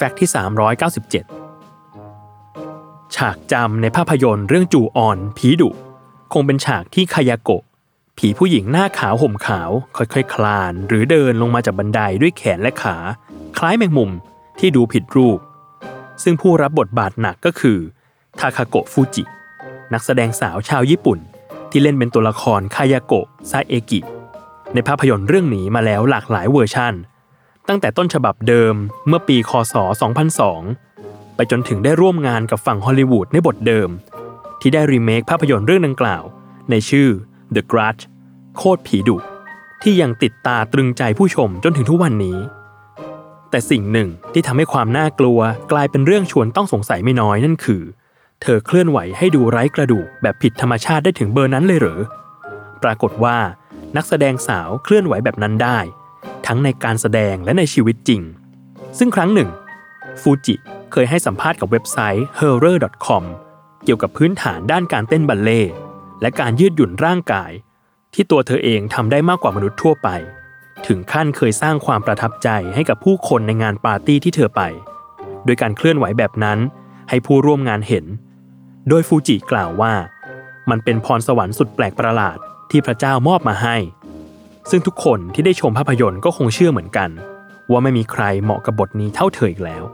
fact ที่ 397 ฉากจำในภาพยนตร์เรื่องจูออน ผีดุ คงเป็นฉากที่คายาโกะ ผีผู้หญิงหน้าขาวห่มขาว ค่อยๆคคลาน หรือเดินลงมาจากบันไดด้วยแขนและขา คล้ายแมงมุมที่ดูผิดรูป ซึ่งผู้รับบทบาทหนักก็คือทาคาโกะฟูจิ นักแสดงสาวชาวญี่ปุ่น ที่เล่นเป็นตัวละครคายาโกะซาเอกิ ในภาพยนตร์เรื่องนี้มาแล้วหลากหลายเวอร์ชัน ตั้งแต่ต้นฉบับเดิมเมื่อปีคศ 2002 ไปจนถึงได้ร่วมงานกับฝั่งฮอลลีวูดในบทเดิม ที่ได้รีเมคภาพยนตร์เรื่องดังกล่าว ในชื่อ The Grudge โคตรผีดุ ที่ยังติดตาตรึงใจผู้ชมจนถึงทุกวันนี้ แต่สิ่งหนึ่งที่ทำให้ความน่ากลัวกลายเป็นเรื่องชวนต้องสงสัยไม่น้อยนั่นคือ เธอเคลื่อนไหวให้ดูไร้กระดูกแบบผิดธรรมชาติได้ถึงเบอร์นั้นเลยเหรอ ปรากฏว่านักแสดงสาวเคลื่อนไหวแบบนั้นได้ ทั้งในการแสดงและในชีวิตจริง ซึ่งครั้งหนึ่งฟูจิเคยให้สัมภาษณ์กับเว็บไซต์ horror.com เกี่ยวกับพื้นฐานด้านการเต้นบัลเล่ต์และการยืดหยุ่นร่างกาย ที่ตัวเธอเองทำได้มากกว่ามนุษย์ทั่วไป ถึงขั้นเคยสร้างความประทับใจให้กับผู้คนในงานปาร์ตี้ที่เธอไป โดยการเคลื่อนไหวแบบนั้นให้ผู้ร่วมงานเห็น โดยฟูจิกล่าวว่า มันเป็นพรสวรรค์สุดแปลกประหลาดที่พระเจ้ามอบมาให้ ซึ่งทุกคนที่ได้ชมภาพยนตร์ก็คงเชื่อเหมือนกัน ว่าไม่มีใครเหมาะกับบทนี้เท่าเธออีกแล้ว